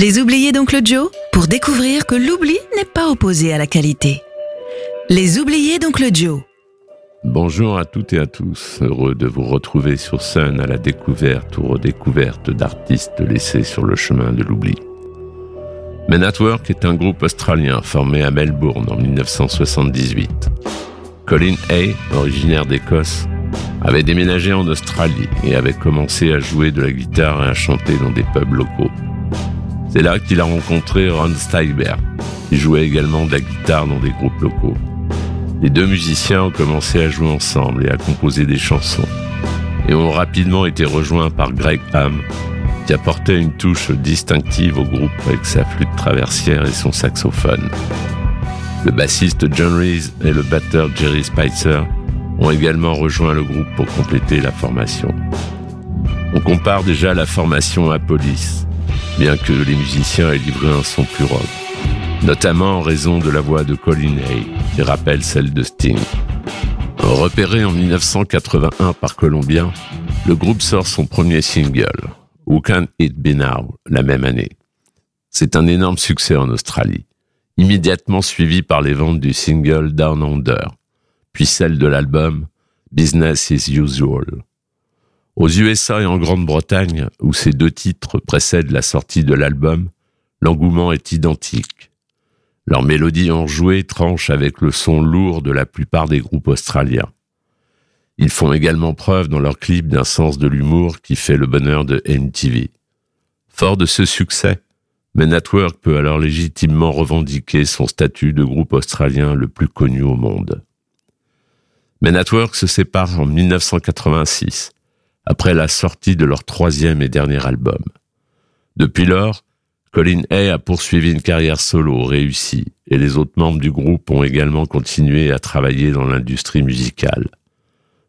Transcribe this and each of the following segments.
Les oubliés d'Oncle Joe? Pour découvrir que l'oubli n'est pas opposé à la qualité. Les oubliés d'Oncle Joe? Bonjour à toutes et à tous, heureux de vous retrouver sur Sun à la découverte ou redécouverte d'artistes laissés sur le chemin de l'oubli. Men at Work est un groupe australien formé à Melbourne en 1978. Colin Hay, originaire d'Écosse, avait déménagé en Australie et avait commencé à jouer de la guitare et à chanter dans des pubs locaux. C'est là qu'il a rencontré Ron Steiber, qui jouait également de la guitare dans des groupes locaux. Les deux musiciens ont commencé à jouer ensemble et à composer des chansons, et ont rapidement été rejoints par Greg Ham, qui apportait une touche distinctive au groupe avec sa flûte traversière et son saxophone. Le bassiste John Reese et le batteur Jerry Spicer ont également rejoint le groupe pour compléter la formation. On compare déjà la formation à Police, bien que les musiciens aient livré un son plus rock, notamment en raison de la voix de Colin Hay, qui rappelle celle de Sting. Repéré en 1981 par Columbia, le groupe sort son premier single, Who Can It Be Now, la même année. C'est un énorme succès en Australie, immédiatement suivi par les ventes du single Down Under, puis celle de l'album Business is Usual. Aux USA et en Grande-Bretagne, où ces deux titres précèdent la sortie de l'album, l'engouement est identique. Leurs mélodies enjouées tranchent avec le son lourd de la plupart des groupes australiens. Ils font également preuve dans leurs clips d'un sens de l'humour qui fait le bonheur de NTV. Fort de ce succès, Men at Work peut alors légitimement revendiquer son statut de groupe australien le plus connu au monde. Men at Work se sépare en 1986, après la sortie de leur troisième et dernier album. Depuis lors, Colin Hay a poursuivi une carrière solo réussie et les autres membres du groupe ont également continué à travailler dans l'industrie musicale.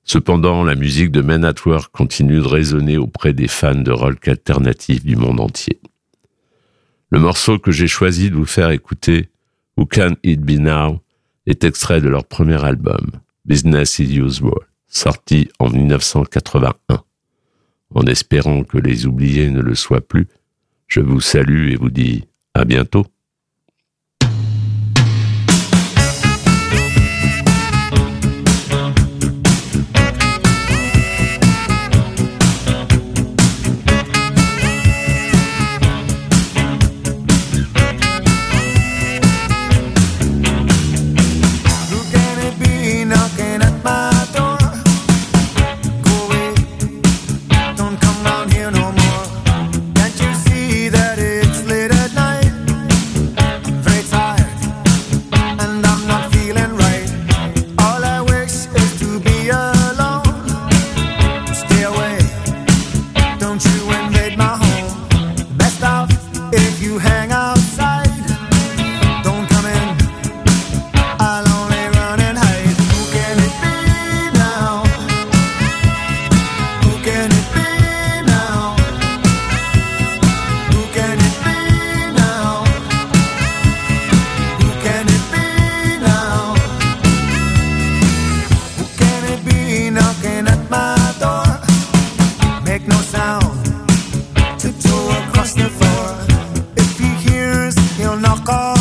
Cependant, la musique de Men at Work continue de résonner auprès des fans de rock alternatif du monde entier. Le morceau que j'ai choisi de vous faire écouter, Who Can It Be Now, est extrait de leur premier album, Business is Usual, sorti en 1981. En espérant que les oubliés ne le soient plus, je vous salue et vous dis à bientôt. don't you knock on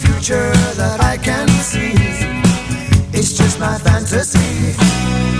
future that I can see. It's just my fantasy.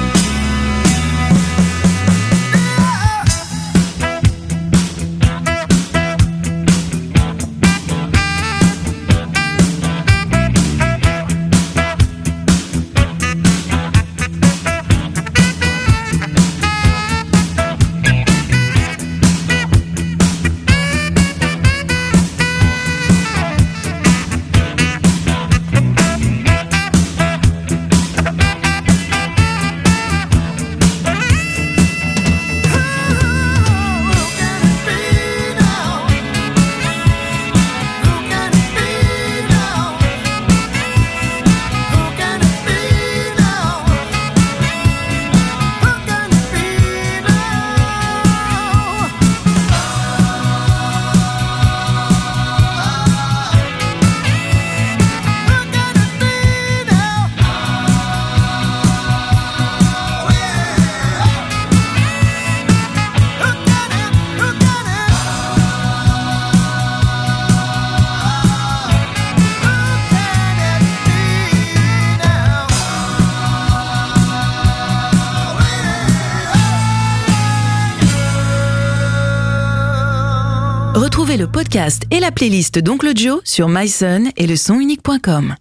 Retrouvez le podcast et la playlist d'Oncle Joe sur myson et le sonunique.com.